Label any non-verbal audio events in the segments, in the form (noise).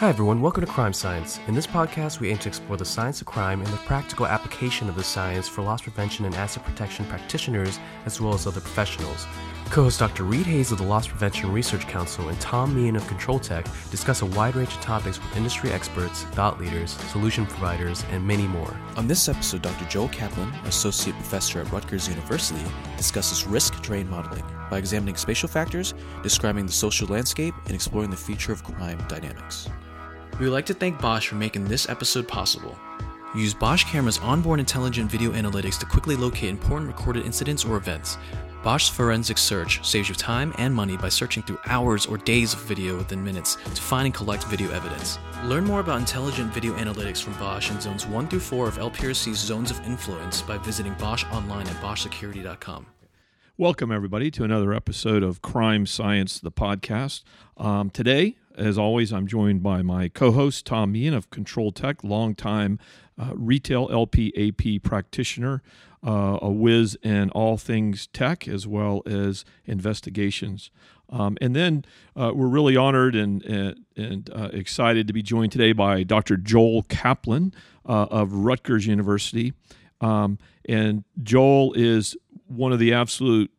Hi, everyone. Welcome to Crime Science. In this podcast, we aim to explore the science of crime and the practical application of the science for loss prevention and asset protection practitioners, as well as other professionals. Co host Dr. Read Hayes of the Loss Prevention Research Council and Tom Meehan of ControlTek discuss a wide range of topics with industry experts, thought leaders, solution providers, and many more. On this episode, Dr. Joel Caplan, Associate Professor at Rutgers University, discusses risk terrain modeling by examining spatial factors, describing the social landscape, and exploring the future of crime dynamics. We would like to thank Bosch for making this episode possible. Use Bosch Camera's onboard intelligent video analytics to quickly locate important recorded incidents or events. Bosch's forensic search saves you time and money by searching through hours or days of video within minutes to find and collect video evidence. Learn more about intelligent video analytics from Bosch in zones 1 through 4 of LPRC's zones of influence by visiting Bosch online at boschsecurity.com. Welcome, everybody, to another episode of Crime Science, the podcast. Um, today, as always, I'm joined by my co host, Tom Meehan of ControlTek, longtime uh, retail LPAP practitioner, uh, a whiz in all things tech as well as investigations. Um, and then uh, we're really honored and, and, and uh, excited to be joined today by Dr. Joel Caplan uh, of Rutgers University. Um, and Joel is one of the absolute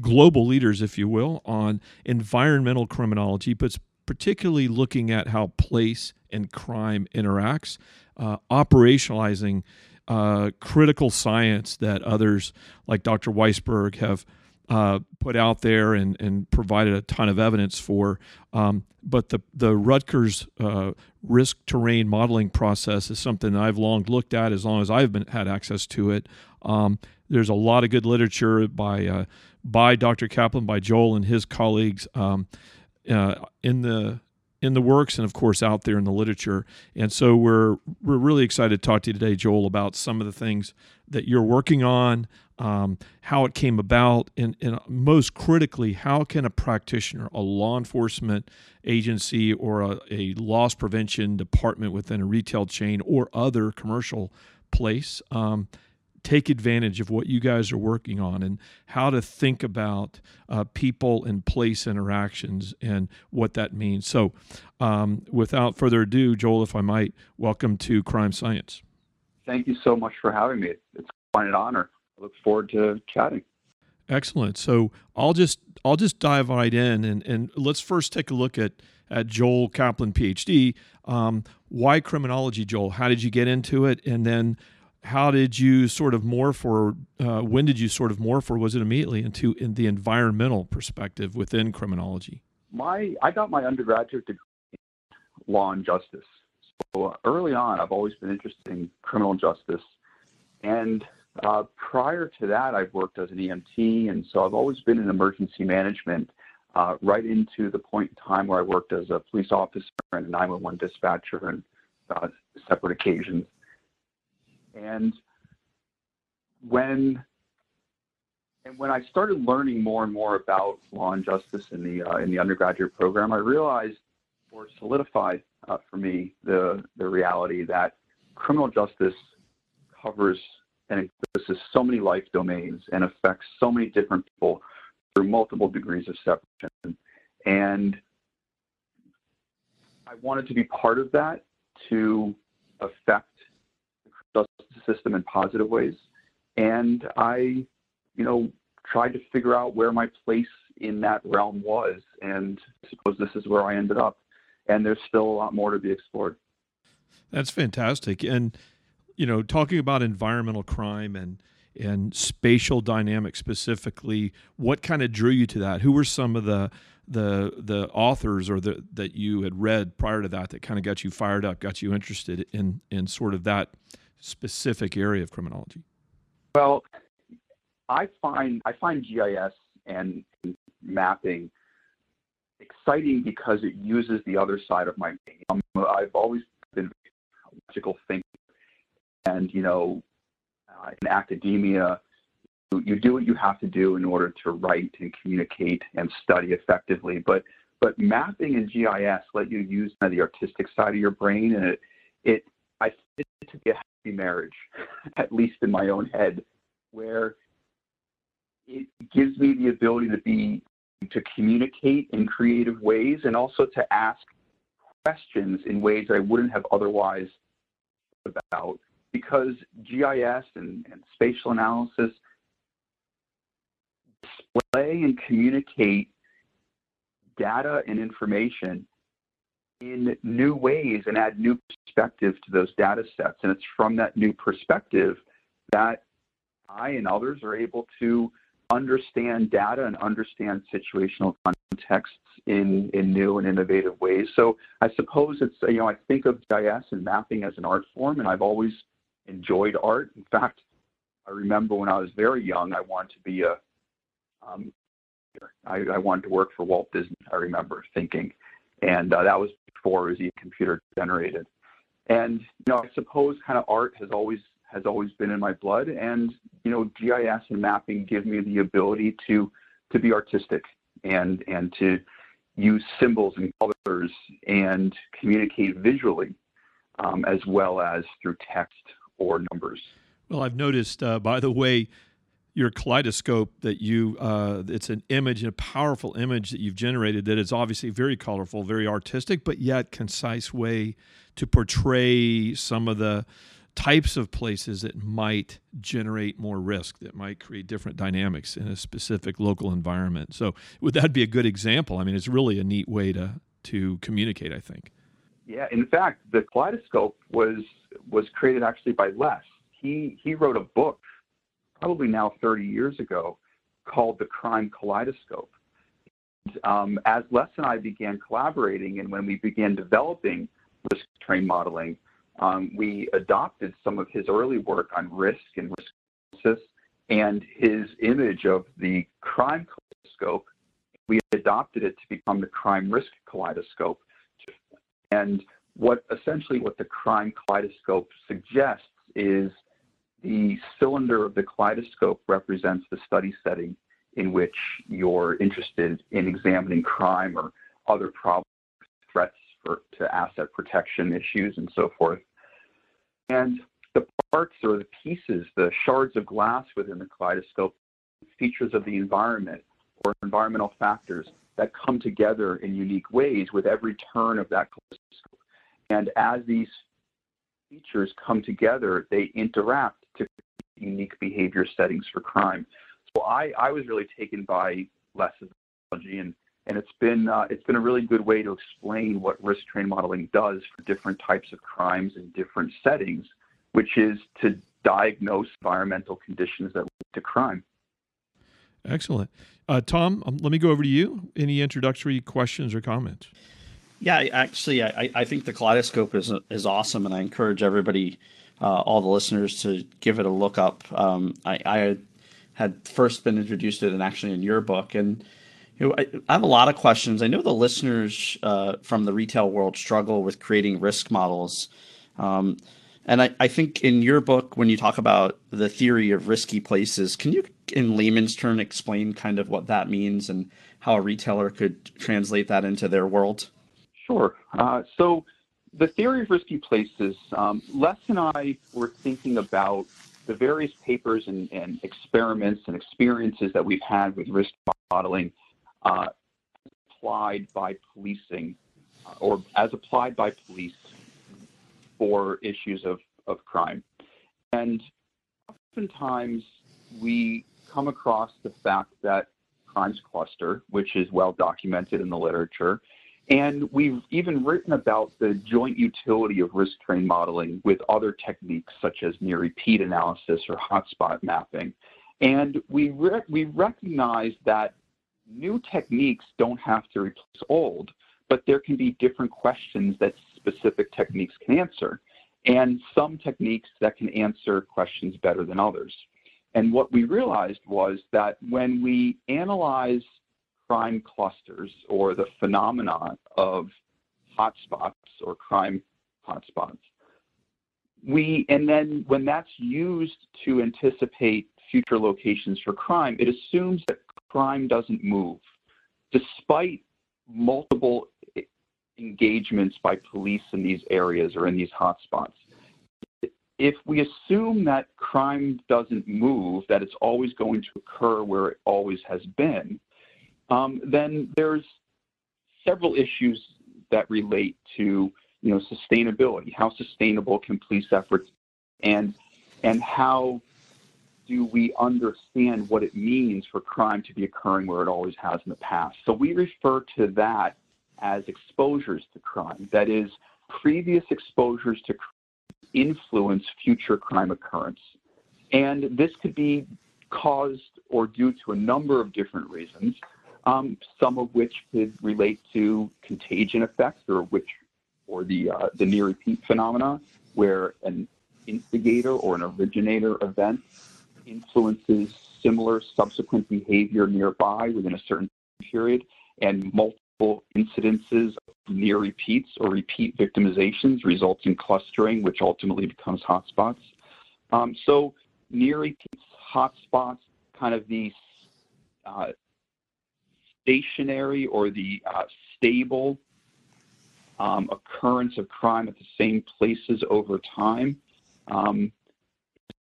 global leaders, if you will, on environmental criminology, but particularly looking at how place and crime interacts, uh, operationalizing uh, critical science that others like Dr. Weisburd have uh, put out there and, and provided a ton of evidence for. Um, but the, the Rutgers uh, risk terrain modeling process is something I've long looked at as long as I've been, had access to it. Um, there's a lot of good literature by uh, by Dr. Caplan, by Joel and his colleagues. Um, uh, in the in the works and of course out there in the literature. And so we're we're really excited to talk to you today, Joel, about some of the things that you're working on, um, how it came about, and, and most critically, how can a practitioner, a law enforcement agency, or a, a loss prevention department within a retail chain or other commercial place um, take advantage of what you guys are working on and how to think about uh, people and place interactions and what that means. So, um, without further ado, Joel, if I might, welcome to Crime Science. Thank you so much for having me. It's quite an honor. I look forward to chatting. Excellent. So I'll just I'll just dive right in and, and let's first take a look at at Joel Caplan, PhD. Um, why criminology, Joel? How did you get into it? And then how did you sort of morph or uh, when did you sort of morph or was it immediately into in the environmental perspective within criminology? My i got my undergraduate degree in law and justice. So early on i've always been interested in criminal justice. And uh, prior to that i've worked as an emt and so i've always been in emergency management uh, right into the point in time where i worked as a police officer and a 911 dispatcher and uh, separate occasions and when and when I started learning more and more about law and justice in the uh, in the undergraduate program, I realized or solidified uh, for me the the reality that criminal justice covers and encompasses so many life domains and affects so many different people through multiple degrees of separation. And I wanted to be part of that to affect system in positive ways. And I, you know, tried to figure out where my place in that realm was. And I suppose this is where I ended up. And there's still a lot more to be explored. That's fantastic. And, you know, talking about environmental crime and, and spatial dynamics specifically, what kind of drew you to that? Who were some of the the the authors or the that you had read prior to that that kind of got you fired up, got you interested in in sort of that specific area of criminology? Well, I find I find GIS and mapping exciting because it uses the other side of my brain. Um, I've always been a logical thinker, and you know, uh, in academia, you, you do what you have to do in order to write and communicate and study effectively. But but mapping and GIS let you use the artistic side of your brain, and it it I it to be a marriage, (laughs) at least in my own head, where it gives me the ability to be to communicate in creative ways and also to ask questions in ways I wouldn't have otherwise about. Because GIS and, and spatial analysis display and communicate data and information in new ways and add new perspective to those data sets. And it's from that new perspective that I and others are able to understand data and understand situational contexts in, in new and innovative ways. So I suppose it's, you know, I think of GIS and mapping as an art form, and I've always enjoyed art. In fact, I remember when I was very young, I wanted to be a, um, I, I wanted to work for Walt Disney, I remember thinking. And uh, that was before it was even computer generated. And, you know, I suppose kind of art has always has always been in my blood. And you know, GIS and mapping give me the ability to to be artistic and and to use symbols and colors and communicate visually um, as well as through text or numbers. Well, I've noticed, uh, by the way, your kaleidoscope that you uh, it's an image a powerful image that you've generated that is obviously very colorful very artistic but yet concise way to portray some of the types of places that might generate more risk, that might create different dynamics in a specific local environment. So, would that be a good example? I mean, it's really a neat way to to communicate. I think. Yeah, in fact, the kaleidoscope was was created actually by Les. He he wrote a book, probably now 30 years ago, called The Crime Kaleidoscope. Um, as Les and I began collaborating, and when we began developing risk terrain modeling, um, we adopted some of his early work on risk and risk analysis and his image of the crime kaleidoscope. We adopted it to become the crime risk kaleidoscope. And what essentially what the crime kaleidoscope suggests is the cylinder of the kaleidoscope represents the study setting in which you're interested in examining crime or other problems, threats for, to asset protection issues and so forth. And the parts or the pieces, the shards of glass within the kaleidoscope, features of the environment or environmental factors that come together in unique ways with every turn of that kaleidoscope. And as these features come together, they interact to unique behavior settings for crime. So I, I was really taken by Les's technology and and it's been uh, it's been a really good way to explain what risk terrain modeling does for different types of crimes in different settings, which is to diagnose environmental conditions that lead to crime. Excellent, uh, Tom. Um, let me go over to you. Any introductory questions or comments? Yeah, actually, I, I think the kaleidoscope is is awesome, and I encourage everybody, uh, all the listeners, to give it a look up. Um, I, I had first been introduced to it, and actually in your book, and you know, I, I, have a lot of questions. I know the listeners uh, from the retail world struggle with creating risk models. Um, and I, I, think in your book, when you talk about the theory of risky places, can you, in layman's term, explain kind of what that means and how a retailer could translate that into their world? Sure. Uh, so, the theory of risky places, um, Les and I were thinking about the various papers and, and experiments and experiences that we've had with risk modeling uh, applied by policing uh, or as applied by police for issues of, of crime. And oftentimes we come across the fact that crimes cluster, which is well documented in the literature, and we've even written about the joint utility of risk terrain modeling with other techniques such as near repeat analysis or hotspot mapping. And we, re- we recognize that new techniques don't have to replace old, but there can be different questions that specific techniques can answer, and some techniques that can answer questions better than others. And what we realized was that when we analyze crime clusters or the phenomenon of hotspots or crime hotspots, we and then when that's used to anticipate future locations for crime, it assumes that crime doesn't move, despite multiple engagements by police in these areas or in these hotspots. If we assume that crime doesn't move, that it's always going to occur where it always has been, Um, then there's several issues that relate to you know sustainability. How sustainable can police efforts and and how do we understand what it means for crime to be occurring where it always has in the past? So we refer to that as exposures to crime. That is, previous exposures to influence future crime occurrence. And this could be caused or due to a number of different reasons, um, some of which could relate to contagion effects or which or the uh, the near repeat phenomena, where an instigator or an originator event influences similar subsequent behavior nearby within a certain period, and multiple incidences of near repeats or repeat victimizations results in clustering, which ultimately becomes hotspots. Um, so near repeats, hotspots, kind of the uh, stationary or the uh, stable um, occurrence of crime at the same places over time um,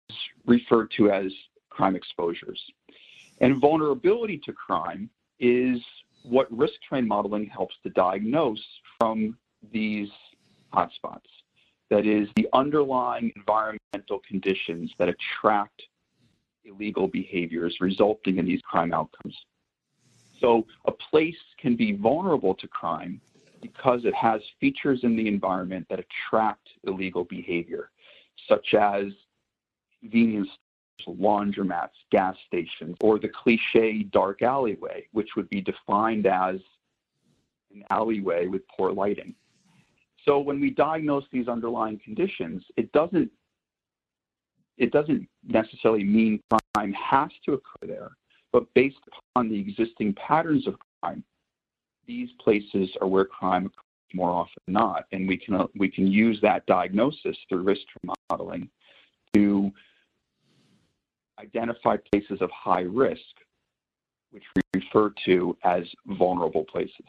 is referred to as crime exposures. And vulnerability to crime is what risk terrain modeling helps to diagnose from these hotspots. That is, the underlying environmental conditions that attract illegal behaviors resulting in these crime outcomes. So, a place can be vulnerable to crime because it has features in the environment that attract illegal behavior, such as convenience stores, laundromats, gas stations, or the cliche dark alleyway, which would be defined as an alleyway with poor lighting. So when we diagnose these underlying conditions, it doesn't it doesn't necessarily mean crime has to occur there, but based upon the existing patterns of crime, these places are where crime occurs more often than not, and we can we can use that diagnosis through risk modeling to identify places of high risk, which we refer to as vulnerable places.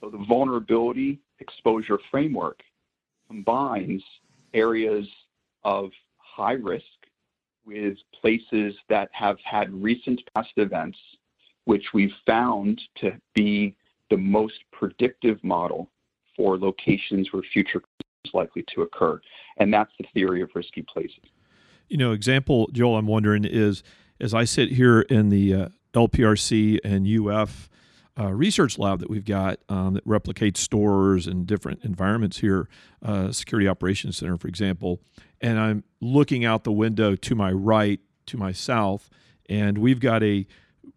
So the vulnerability exposure framework combines areas of high risk with places that have had recent past events, which we've found to be the most predictive model for locations where future is likely to occur. And that's the theory of risky places. You know, example, Joel, I'm wondering is as I sit here in the uh, LPRC and UF uh, research lab that we've got um, that replicates stores and different environments here, uh, Security Operations Center, for example. And I'm looking out the window to my right, to my south, and we've got a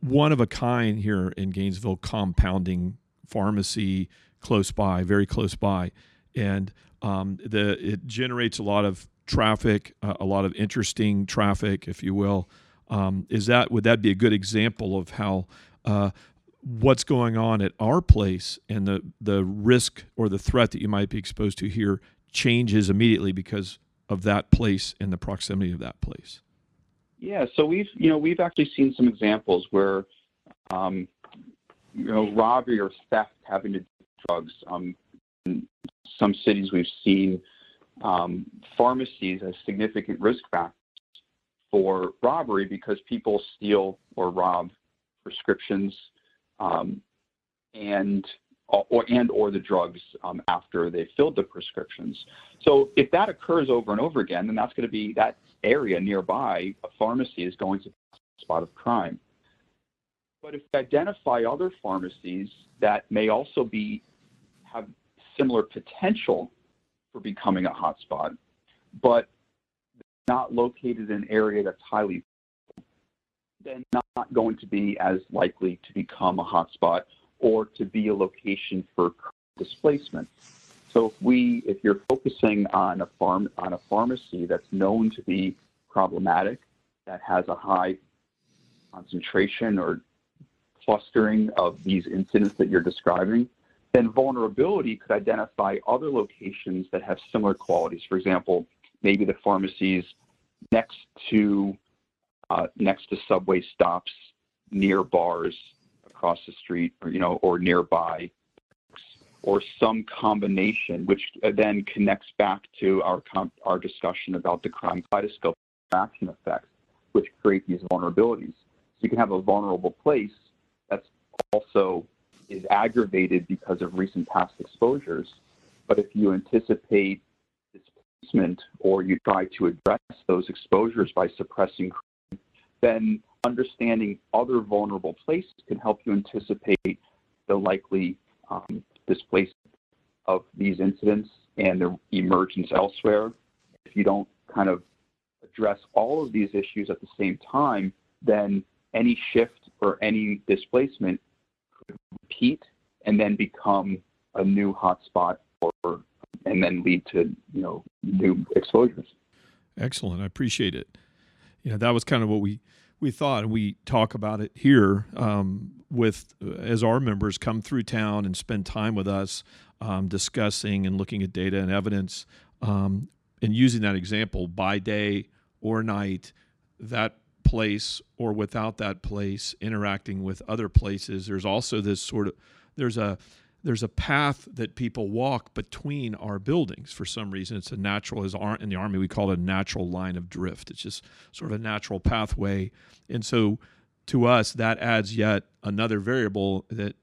one of a kind here in Gainesville compounding pharmacy close by, very close by. And um, the it generates a lot of traffic, uh, a lot of interesting traffic, if you will. Um, is that would that be a good example of how uh, what's going on at our place and the the risk or the threat that you might be exposed to here changes immediately because of that place and the proximity of that place. Yeah, so we've you know we've actually seen some examples where um, you know robbery or theft having to do drugs. Um, in some cities we've seen um, pharmacies as significant risk factors for robbery because people steal or rob prescriptions and or and or the drugs um, after they filled the prescriptions. So if that occurs over and over again, then that's going to be that area nearby a pharmacy is going to be a spot of crime. But if we identify other pharmacies that may also be have similar potential for becoming a hotspot, but not located in an area that's highly then not going to be as likely to become a hotspot or to be a location for displacement. So if we, if you're focusing on a farm on a pharmacy that's known to be problematic, that has a high concentration or clustering of these incidents that you're describing, then vulnerability could identify other locations that have similar qualities. For example, maybe the pharmacies next to uh, next to subway stops, near bars across the street, or you know, or nearby, or some combination, which then connects back to our our discussion about the crime kaleidoscope action effects, which create these vulnerabilities. So you can have a vulnerable place that's also is aggravated because of recent past exposures. But if you anticipate displacement or you try to address those exposures by suppressing then understanding other vulnerable places can help you anticipate the likely um, displacement of these incidents and their emergence elsewhere. If you don't kind of address all of these issues at the same time, then any shift or any displacement could repeat and then become a new hotspot or and then lead to you know new exposures. Excellent. I appreciate it. You know that was kind of what we we thought, and we talk about it here um, with as our members come through town and spend time with us um, discussing and looking at data and evidence, um, and using that example by day or night, that place or without that place, interacting with other places. There's also this sort of there's a there's a path that people walk between our buildings for some reason. It's a natural, as in the Army, we call it a natural line of drift. It's just sort of a natural pathway. And so to us, that adds yet another variable that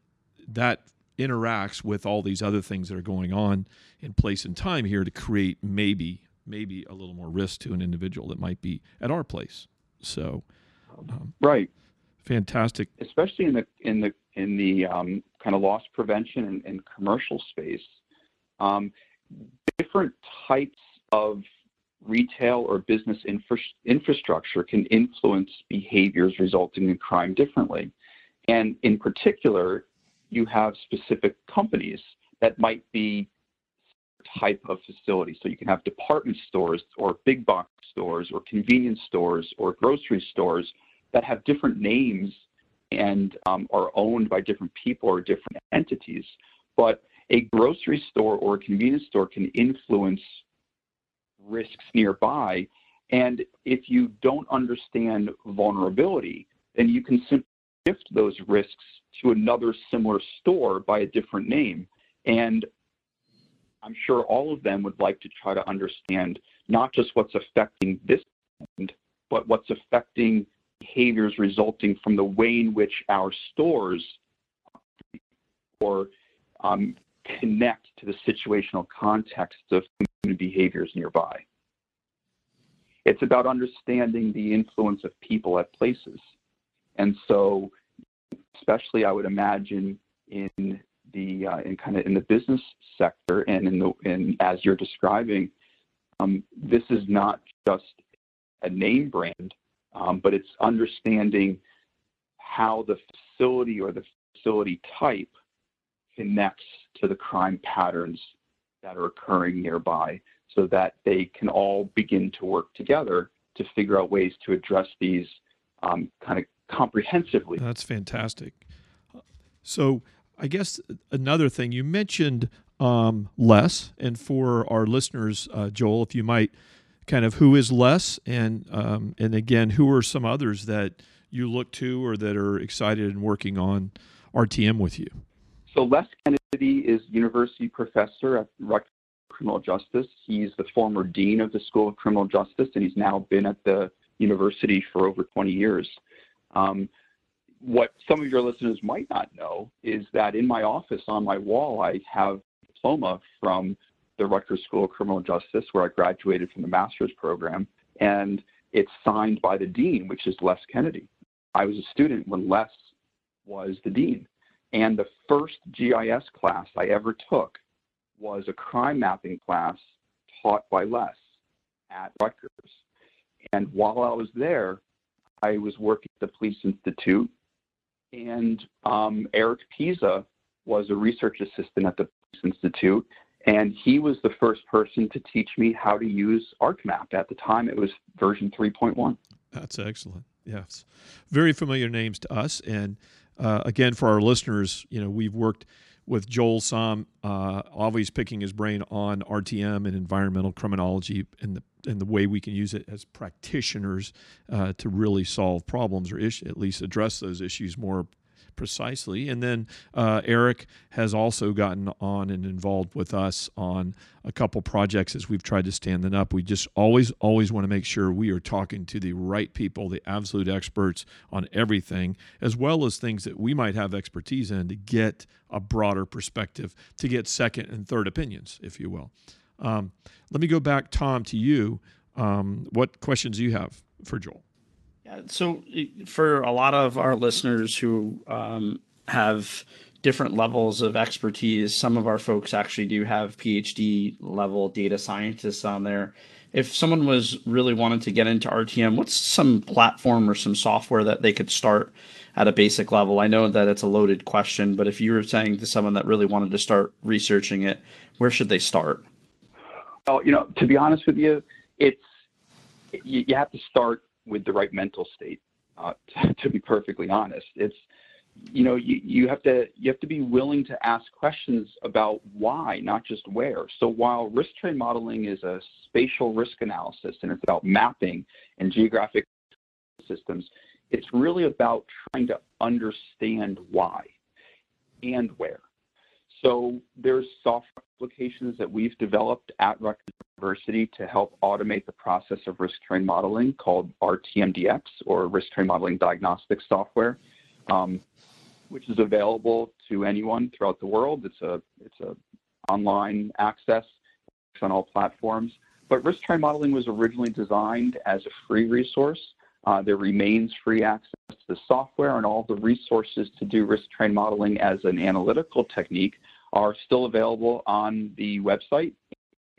that interacts with all these other things that are going on in place and time here to create maybe maybe a little more risk to an individual that might be at our place. So, um, right, fantastic. Especially in the in the in the um, kind of loss prevention and, and commercial space, um, different types of retail or business infra- infrastructure can influence behaviors resulting in crime differently. And in particular, you have specific companies that might be type of facility. So you can have department stores or big box stores or convenience stores or grocery stores that have different names and um, are owned by different people or different entities. But a grocery store or a convenience store can influence risks nearby. And if you don't understand vulnerability, then you can simply shift those risks to another similar store by a different name. And I'm sure all of them would like to try to understand not just what's affecting this, but what's affecting behaviors resulting from the way in which our stores or um, connect to the situational context of behaviors nearby. It's about understanding the influence of people at places. And so, especially I would imagine in the uh, in kind of in the business sector and in the in as you're describing, um, this is not just a name brand um, but it's understanding how the facility or the facility type connects to the crime patterns that are occurring nearby so that they can all begin to work together to figure out ways to address these um, kind of comprehensively. That's fantastic. So, I guess another thing you mentioned um, Les, and for our listeners, uh, Joel, if you might kind of who is Les, and um, and again, who are some others that you look to or that are excited and working on RTM with you? So Les Kennedy is university professor at Rutgers Criminal Justice. He's the former dean of the School of Criminal Justice, and he's now been at the university for over 20 years. Um, what some of your listeners might not know is that in my office on my wall, I have a diploma from the Rutgers School of Criminal Justice, where I graduated from the master's program, and it's signed by the dean, which is Les Kennedy. I was a student when Les was the dean, and the first GIS class I ever took was a crime mapping class taught by Les at Rutgers. And while I was there, I was working at the Police Institute, and um, Eric Piza was a research assistant at the Police Institute, and he was the first person to teach me how to use ArcMap. At the time, it was version 3.1. That's excellent. Yes. Very familiar names to us. And uh, again, for our listeners, you know, we've worked with Joel Som, uh, always picking his brain on RTM and environmental criminology and the and the way we can use it as practitioners uh, to really solve problems or ish, at least address those issues more Precisely. And then uh, Eric has also gotten on and involved with us on a couple projects as we've tried to stand them up. We just always, always want to make sure we are talking to the right people, the absolute experts on everything, as well as things that we might have expertise in to get a broader perspective, to get second and third opinions, if you will. Um, let me go back, Tom, to you. Um, what questions do you have for Joel? Yeah, so for a lot of our listeners who um, have different levels of expertise, some of our folks actually do have PhD level data scientists on there. If someone was really wanting to get into RTM, what's some platform or some software that they could start at a basic level? I know that it's a loaded question, but if you were saying to someone that really wanted to start researching it, where should they start? Well, you know, to be honest with you, it's you, you have to start with the right mental state. Uh, (laughs) to, to, be perfectly honest, it's you know you, you have to you have to be willing to ask questions about why, not just where. So while risk terrain modeling is a spatial risk analysis and it's about mapping and geographic systems, it's really about trying to understand why and where. So there's software applications that we've developed at Rutgers University to help automate the process of risk terrain modeling called RTMDX or Risk Terrain Modeling diagnostic Software, um, which is available to anyone throughout the world. It's a it's a online access on all platforms. But risk terrain modeling was originally designed as a free resource. Uh, there remains free access to the software and all the resources to do risk terrain modeling as an analytical technique are still available on the website.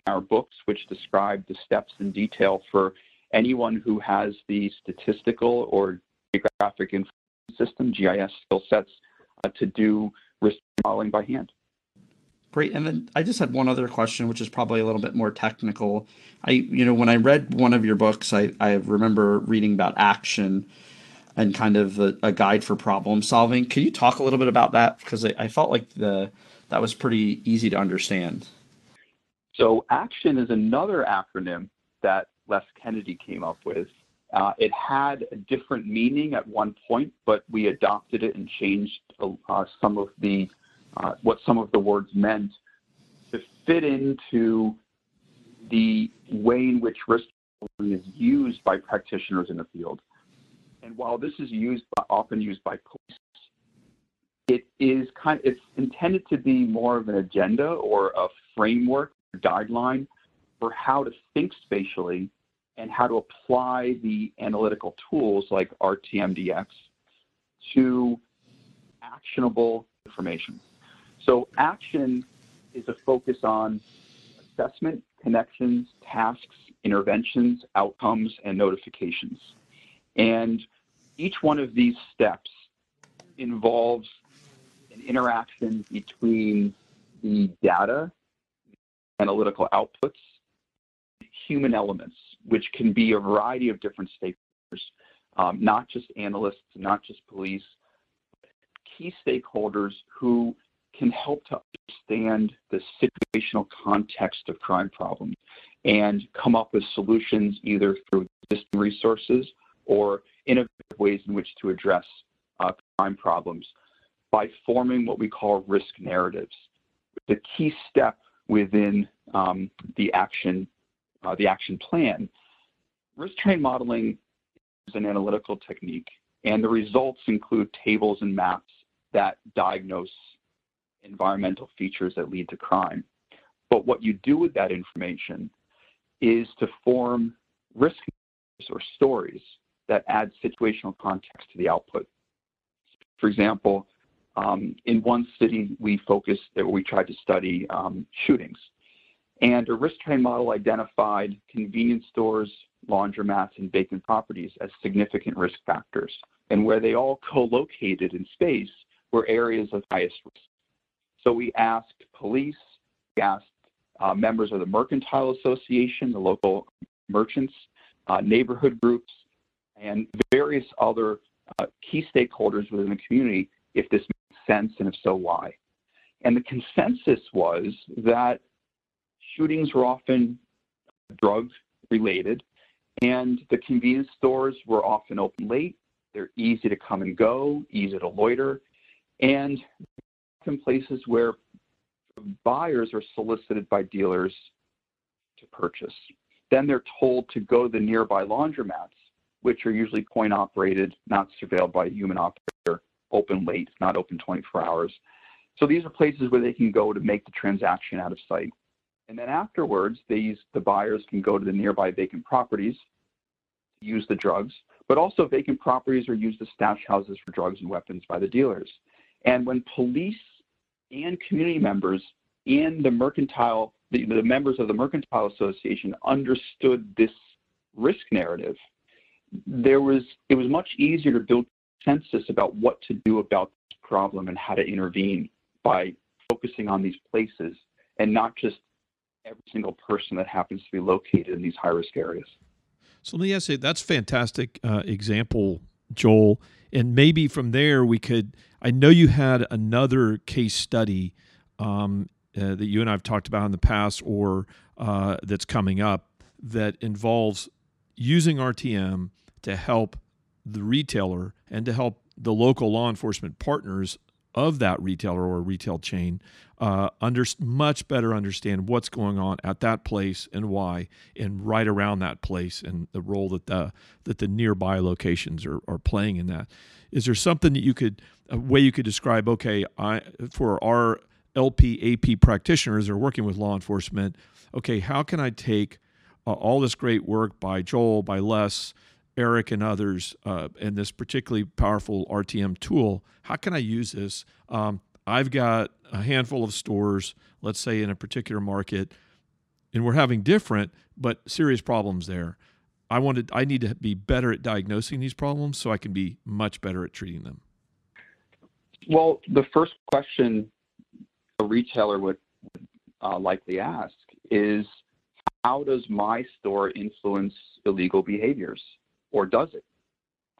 Our books, which describe the steps in detail for anyone who has the statistical or geographic information system, GIS skill sets, uh, to do risk modeling by hand. Great. And then I just had one other question, which is probably a little bit more technical. I, you know, when I read one of your books, I, I remember reading about action and kind of a, a guide for problem solving. Can you talk a little bit about that? Because I, I felt like the that was pretty easy to understand. So ACTION is another acronym that Les Kennedy came up with. Uh, it had a different meaning at one point, but we adopted it and changed uh, some of the uh, what some of the words meant to fit into the way in which risk is used by practitioners in the field. And while this is used often used by police it is kind it's intended to be more of an agenda or a framework guideline for how to think spatially and how to apply the analytical tools like RTMDX to actionable information. So action is a focus on assessment, connections, tasks, interventions, outcomes, and notifications. And each one of these steps involves an interaction between the data, analytical outputs, human elements, which can be a variety of different stakeholders, um, not just analysts, not just police, key stakeholders who can help to understand the situational context of crime problems and come up with solutions either through existing resources or innovative ways in which to address uh, crime problems by forming what we call risk narratives. The key step within um, the action uh, the action plan. Risk terrain modeling is an analytical technique, and the results include tables and maps that diagnose environmental features that lead to crime. But what you do with that information is to form risk or stories that add situational context to the output. For example, um, in one city, we focused, we tried to study um, shootings. And a risk terrain model identified convenience stores, laundromats, and vacant properties as significant risk factors. And where they all co-located in space were areas of highest risk. So we asked police, we asked uh, members of the Mercantile Association, the local merchants, uh, neighborhood groups, and various other uh, key stakeholders within the community if this sense, and if so, why? And the consensus was that shootings were often drug related, and the convenience stores were often open late. They're easy to come and go, easy to loiter, and in places where buyers are solicited by dealers to purchase. Then they're told to go to the nearby laundromats, which are usually point operated, not surveilled by human operator, open late, not open 24 hours. So these are places where they can go to make the transaction out of sight. And then afterwards, these the buyers can go to the nearby vacant properties, use the drugs, but also vacant properties are used as stash houses for drugs and weapons by the dealers. And when police and community members and the mercantile, the, the members of the Mercantile Association understood this risk narrative, there was it was much easier to build consensus about what to do about this problem and how to intervene by focusing on these places and not just every single person that happens to be located in these high risk areas. So let me ask you, that's fantastic uh, example, Joel. And maybe from there we could. I know you had another case study um, uh, that you and I have talked about in the past, or uh, that's coming up that involves using RTM to help the retailer and to help the local law enforcement partners of that retailer or retail chain uh, under, much better understand what's going on at that place and why, and right around that place and the role that the that the nearby locations are, are playing in that. Is there something that you could a way you could describe? Okay, I for our LP AP practitioners are working with law enforcement. Okay, how can I take uh, all this great work by Joel, by Les, Eric and others uh, and this particularly powerful RTM tool, how can I use this? Um, I've got a handful of stores, let's say in a particular market, and we're having different but serious problems there. I wanted I need to be better at diagnosing these problems so I can be much better at treating them. Well, the first question a retailer would uh, likely ask is how does my store influence illegal behaviors? Or does it?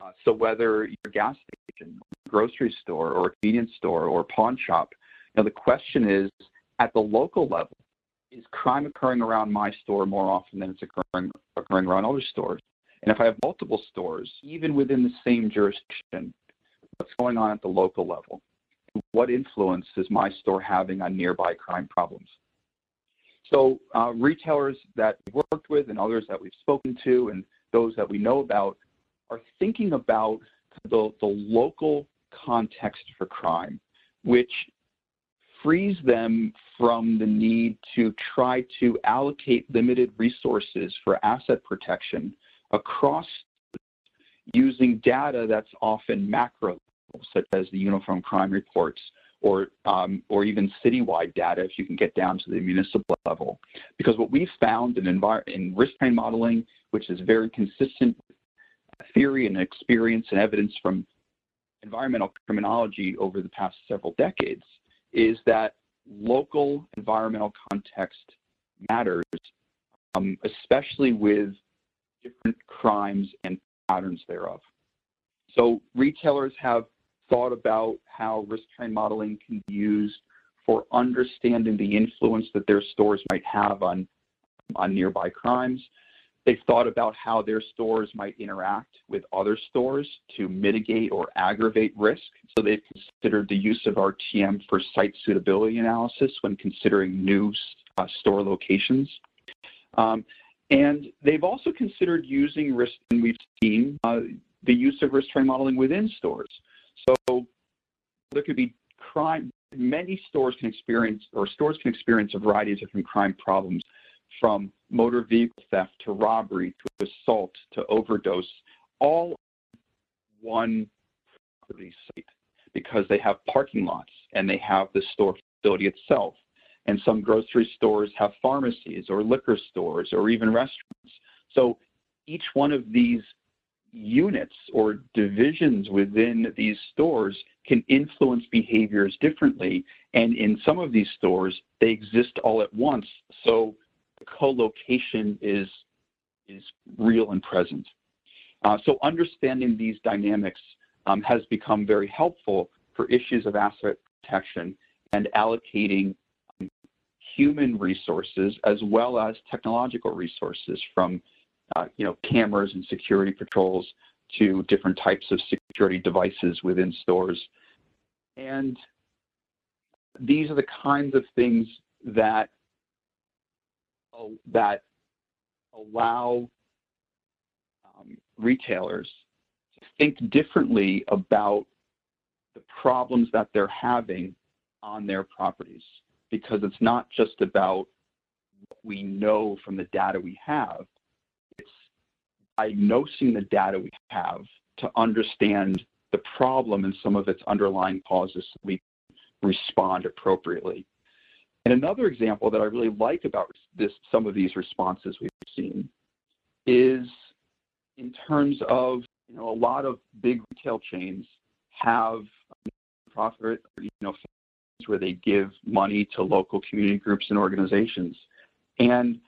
Uh, so whether your gas station, grocery store, or convenience store, or pawn shop, you know, the question is at the local level, is crime occurring around my store more often than it's occurring occurring around other stores? And if I have multiple stores, even within the same jurisdiction, what's going on at the local level? What influence is my store having on nearby crime problems? So uh, retailers that we've worked with and others that we've spoken to and those that we know about are thinking about the, the local context for crime, which frees them from the need to try to allocate limited resources for asset protection across using data that's often macro, such as the Uniform Crime Reports, or um, or even citywide data if you can get down to the municipal level. Because what we've found in, envir- in risk terrain modeling, which is very consistent with theory and experience and evidence from environmental criminology over the past several decades, is that local environmental context matters, um, especially with different crimes and patterns thereof. So retailers have thought about how risk terrain modeling can be used for understanding the influence that their stores might have on, on nearby crimes. They've thought about how their stores might interact with other stores to mitigate or aggravate risk. So they've considered the use of RTM for site suitability analysis when considering new uh, store locations. Um, and they've also considered using risk, and we've seen uh, the use of risk terrain modeling within stores. So there could be crime. Many stores can experience, or stores can experience a variety of different crime problems, from motor vehicle theft to robbery to assault to overdose, all one property site because they have parking lots and they have the store facility itself. And some grocery stores have pharmacies or liquor stores or even restaurants. So each one of these units or divisions within these stores can influence behaviors differently. And in some of these stores, they exist all at once. So co-location is, is real and present. Uh, so understanding these dynamics um, has become very helpful for issues of asset protection and allocating um, human resources as well as technological resources from uh, you know, cameras and security patrols to different types of security devices within stores And these are the kinds of things that that allow um, retailers to think differently about the problems that they're having on their properties because it's not just about what we know from the data we have, it's diagnosing the data we have to understand the problem and some of its underlying causes so we respond appropriately. And another example that I really like about this, some of these responses we've seen is in terms of, you know, a lot of big retail chains have profit, you know, where they give money to local community groups and organizations. And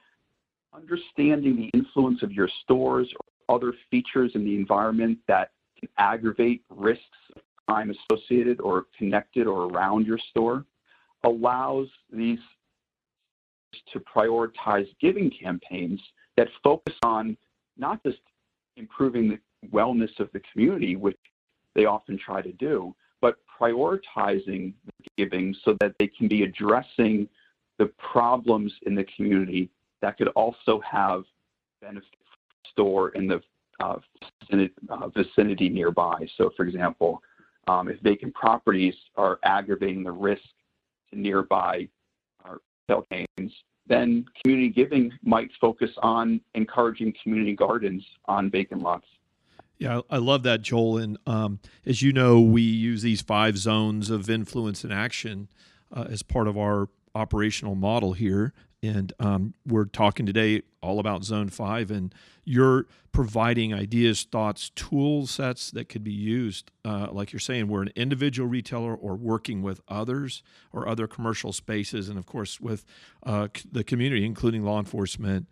understanding the influence of your stores or other features in the environment that can aggravate risks of crime associated or connected or around your store allows these to prioritize giving campaigns that focus on not just improving the wellness of the community, which they often try to do, but prioritizing giving so that they can be addressing the problems in the community that could also have benefit store in the uh, vicinity, uh, vicinity, nearby. So, for example, um, if vacant properties are aggravating the risk to nearby uh, retail chains, then community giving might focus on encouraging community gardens on vacant lots. Yeah, I love that, Joel. And um, as you know, we use these five zones of influence and action uh, as part of our operational model here. And um, we're talking today all about Zone 5, and you're providing ideas, thoughts, tool sets that could be used. Uh, like you're saying, we're an individual retailer or working with others or other commercial spaces, and of course, with uh, the community, including law enforcement.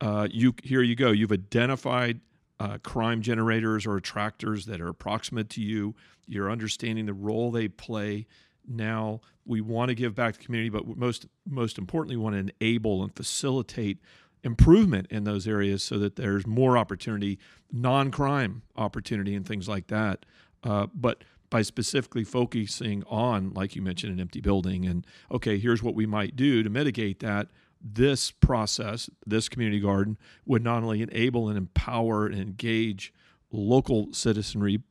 Uh, you Here you go. You've identified uh, crime generators or attractors that are proximate to you. You're understanding the role they play now we want to give back to the community, but most most importantly, we want to enable and facilitate improvement in those areas so that there's more opportunity, non-crime opportunity, and things like that. Uh, but by specifically focusing on, like you mentioned, an empty building, and okay, here's what we might do to mitigate that. This process, this community garden, would not only enable and empower and engage local citizenry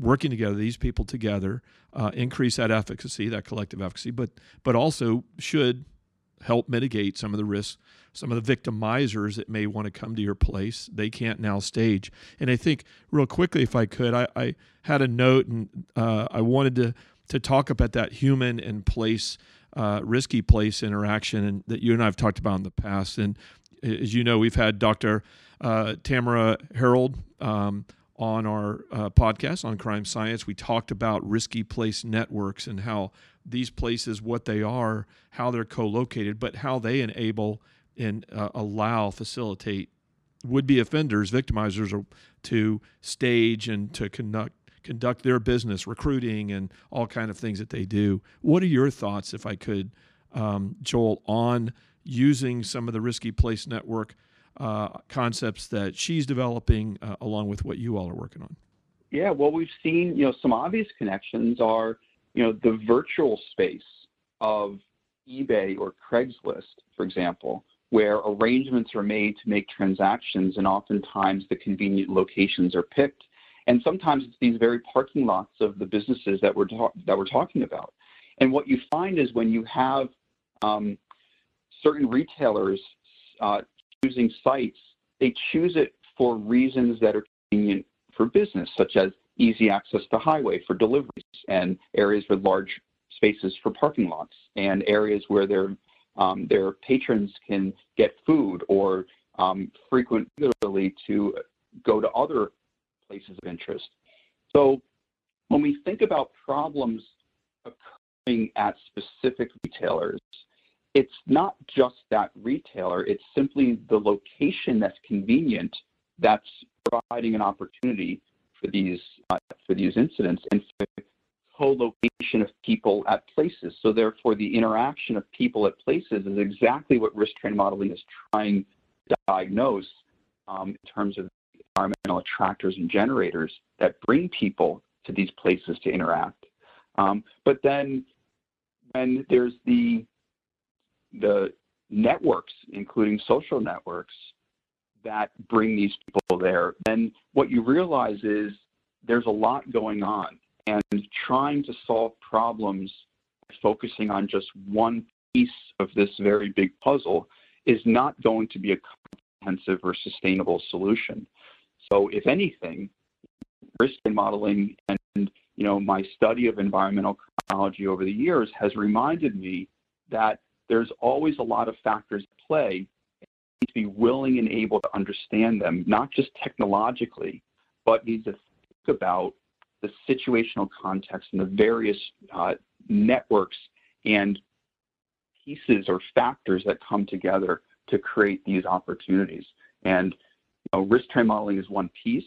working together, these people together, uh, increase that efficacy, that collective efficacy, but but also should help mitigate some of the risks, some of the victimizers that may want to come to your place. They can't now stage. And I think real quickly, if I could, I, I had a note and uh, I wanted to to talk about that human and place, uh, risky place interaction, and that you and I have talked about in the past. And as you know, we've had Dr. Uh, Tamara Herold. Um, on our uh, podcast on crime science, we talked about risky place networks and how these places, what they are, how they're co located, but how they enable and uh, allow, facilitate would be offenders, victimizers to stage and to conduct conduct their business, recruiting and all kind of things that they do. What are your thoughts, if I could, um, Joel, on using some of the risky place network uh, concepts that she's developing uh, along with what you all are working on? Yeah, well, we've seen, you know, some obvious connections are, you know, the virtual space of eBay or Craigslist, for example, where arrangements are made to make transactions and oftentimes the convenient locations are picked. And sometimes it's these very parking lots of the businesses that we're, ta- that we're talking about. And what you find is when you have um, certain retailers uh, choosing sites, they choose it for reasons that are convenient for business, such as easy access to highway for deliveries and areas with large spaces for parking lots and areas where their um, their patrons can get food or um, frequent regularly to go to other places of interest. So when we think about problems occurring at specific retailers, it's not just that retailer, it's simply the location that's convenient that's providing an opportunity for these uh, for these incidents and co-location of people at places. So therefore, the interaction of people at places is exactly what risk terrain modeling is trying to diagnose um, in terms of environmental attractors and generators that bring people to these places to interact. Um, but then when there's the the networks, including social networks, that bring these people there, then what you realize is there's a lot going on, and trying to solve problems focusing on just one piece of this very big puzzle is not going to be a comprehensive or sustainable solution. So, if anything, risk terrain modeling and you know my study of environmental technology over the years has reminded me that there's always a lot of factors at play. You need to be willing and able to understand them, not just technologically, but need to think about the situational context and the various uh, networks and pieces or factors that come together to create these opportunities. And you know, risk terrain modeling is one piece.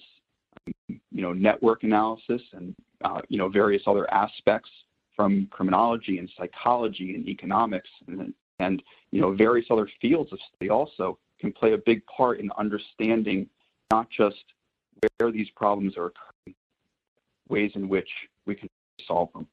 You know, network analysis and uh, you know various other aspects from criminology and psychology and economics and, and you know various other fields of study also can play a big part in understanding not just where these problems are occurring, ways in which we can solve them.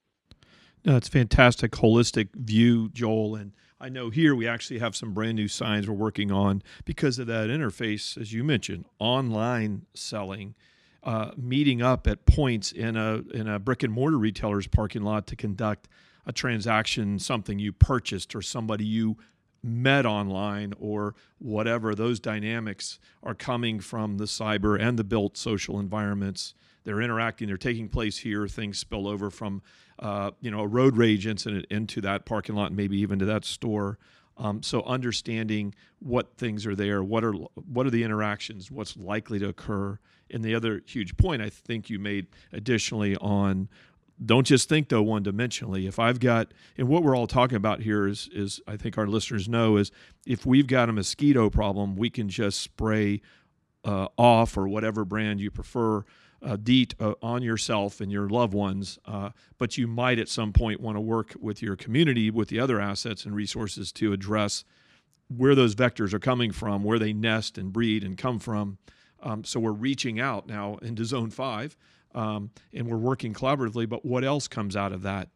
No, it's fantastic holistic view, Joel. And I know here we actually have some brand new signs we're working on because of that interface, as you mentioned, online selling, uh, meeting up at points in a in a brick and mortar retailer's parking lot to conduct a transaction, something you purchased or somebody you met online or whatever. Those dynamics are coming from the cyber and the built social environments. They're interacting. They're taking place here. Things spill over from uh, you know a road rage incident into that parking lot, and maybe even to that store. Um, so understanding what things are there, what are what are the interactions, what's likely to occur, and the other huge point I think you made additionally on don't just think though one dimensionally. If I've got and what we're all talking about here is is I think our listeners know is if we've got a mosquito problem, we can just spray uh, off or whatever brand you prefer uh, DEET uh, on yourself and your loved ones, uh, but you might at some point want to work with your community with the other assets and resources to address where those vectors are coming from, where they nest and breed and come from. Um, so we're reaching out now into Zone 5 um, and we're working collaboratively, but what else comes out of that?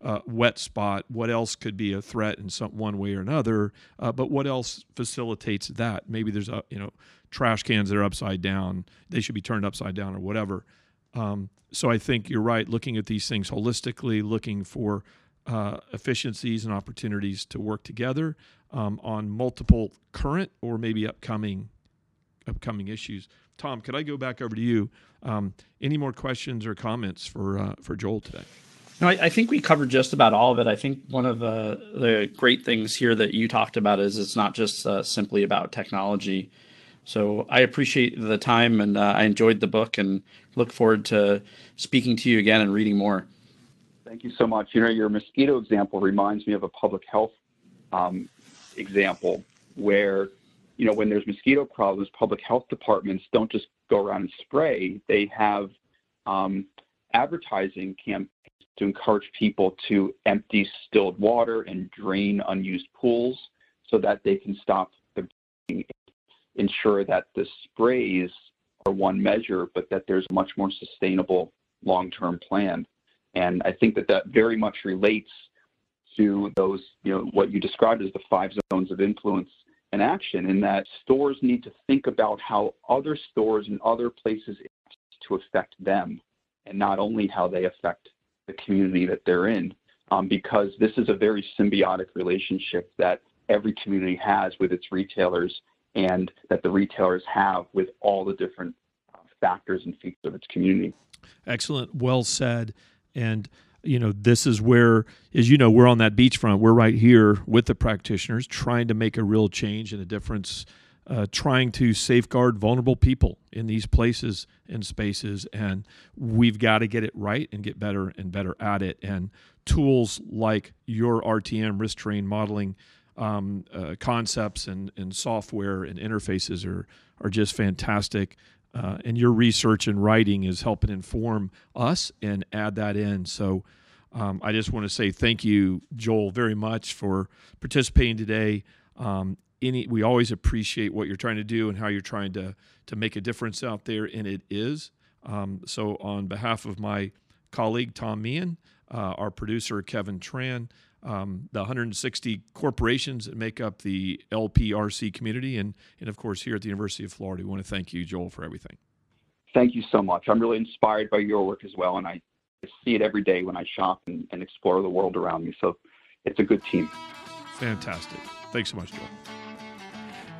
Uh, wet spot. What else could be a threat in some one way or another? Uh, but what else facilitates that? Maybe there's a you know trash cans that are upside down. They should be turned upside down or whatever. Um, so I think you're right. Looking at these things holistically, looking for uh, efficiencies and opportunities to work together um, on multiple current or maybe upcoming upcoming issues. Tom, could I go back over to you? Um, any more questions or comments for uh, for Joel today? No, I, I, think we covered just about all of it. I think one of the the great things here that you talked about is it's not just uh, simply about technology. So I appreciate the time and uh, I enjoyed the book and look forward to speaking to you again and reading more. Thank you so much. You know, your mosquito example reminds me of a public health um, example where, you know, when there's mosquito problems, public health departments don't just go around and spray. They have um, advertising campaigns to encourage people to empty distilled water and drain unused pools so that they can stop the ensure that the sprays are one measure, but that there's a much more sustainable long-term plan. And I think that that very much relates to those, you know, what you described as the five zones of influence and action, in that stores need to think about how other stores and other places to affect them, and not only how they affect the community that they're in, um, because this is a very symbiotic relationship that every community has with its retailers and that the retailers have with all the different uh, factors and features of its community. Excellent. Well said. And you know, this is where, as you know, we're on that beachfront. We're right here with the practitioners, trying to make a real change and a difference, uh, trying to safeguard vulnerable people in these places and spaces. And we've got to get it right and get better and better at it. And tools like your RTM risk terrain modeling um, uh, concepts and, and software and interfaces are are just fantastic. Uh, and your research and writing is helping inform us and add that in. So um, I just want to say thank you, Joel, very much for participating today. Um, any, we always appreciate what you're trying to do and how you're trying to to make a difference out there, and it is. Um, so on behalf of my colleague Tom Meehan, uh, our producer, Kevin Tran, um, the 160 corporations that make up the LPRC community, and, and of course, here at the University of Florida. We want to thank you, Joel, for everything. Thank you so much. I'm really inspired by your work as well, and I see it every day when I shop and, and explore the world around me. So it's a good team. Fantastic. Thanks so much, Joel.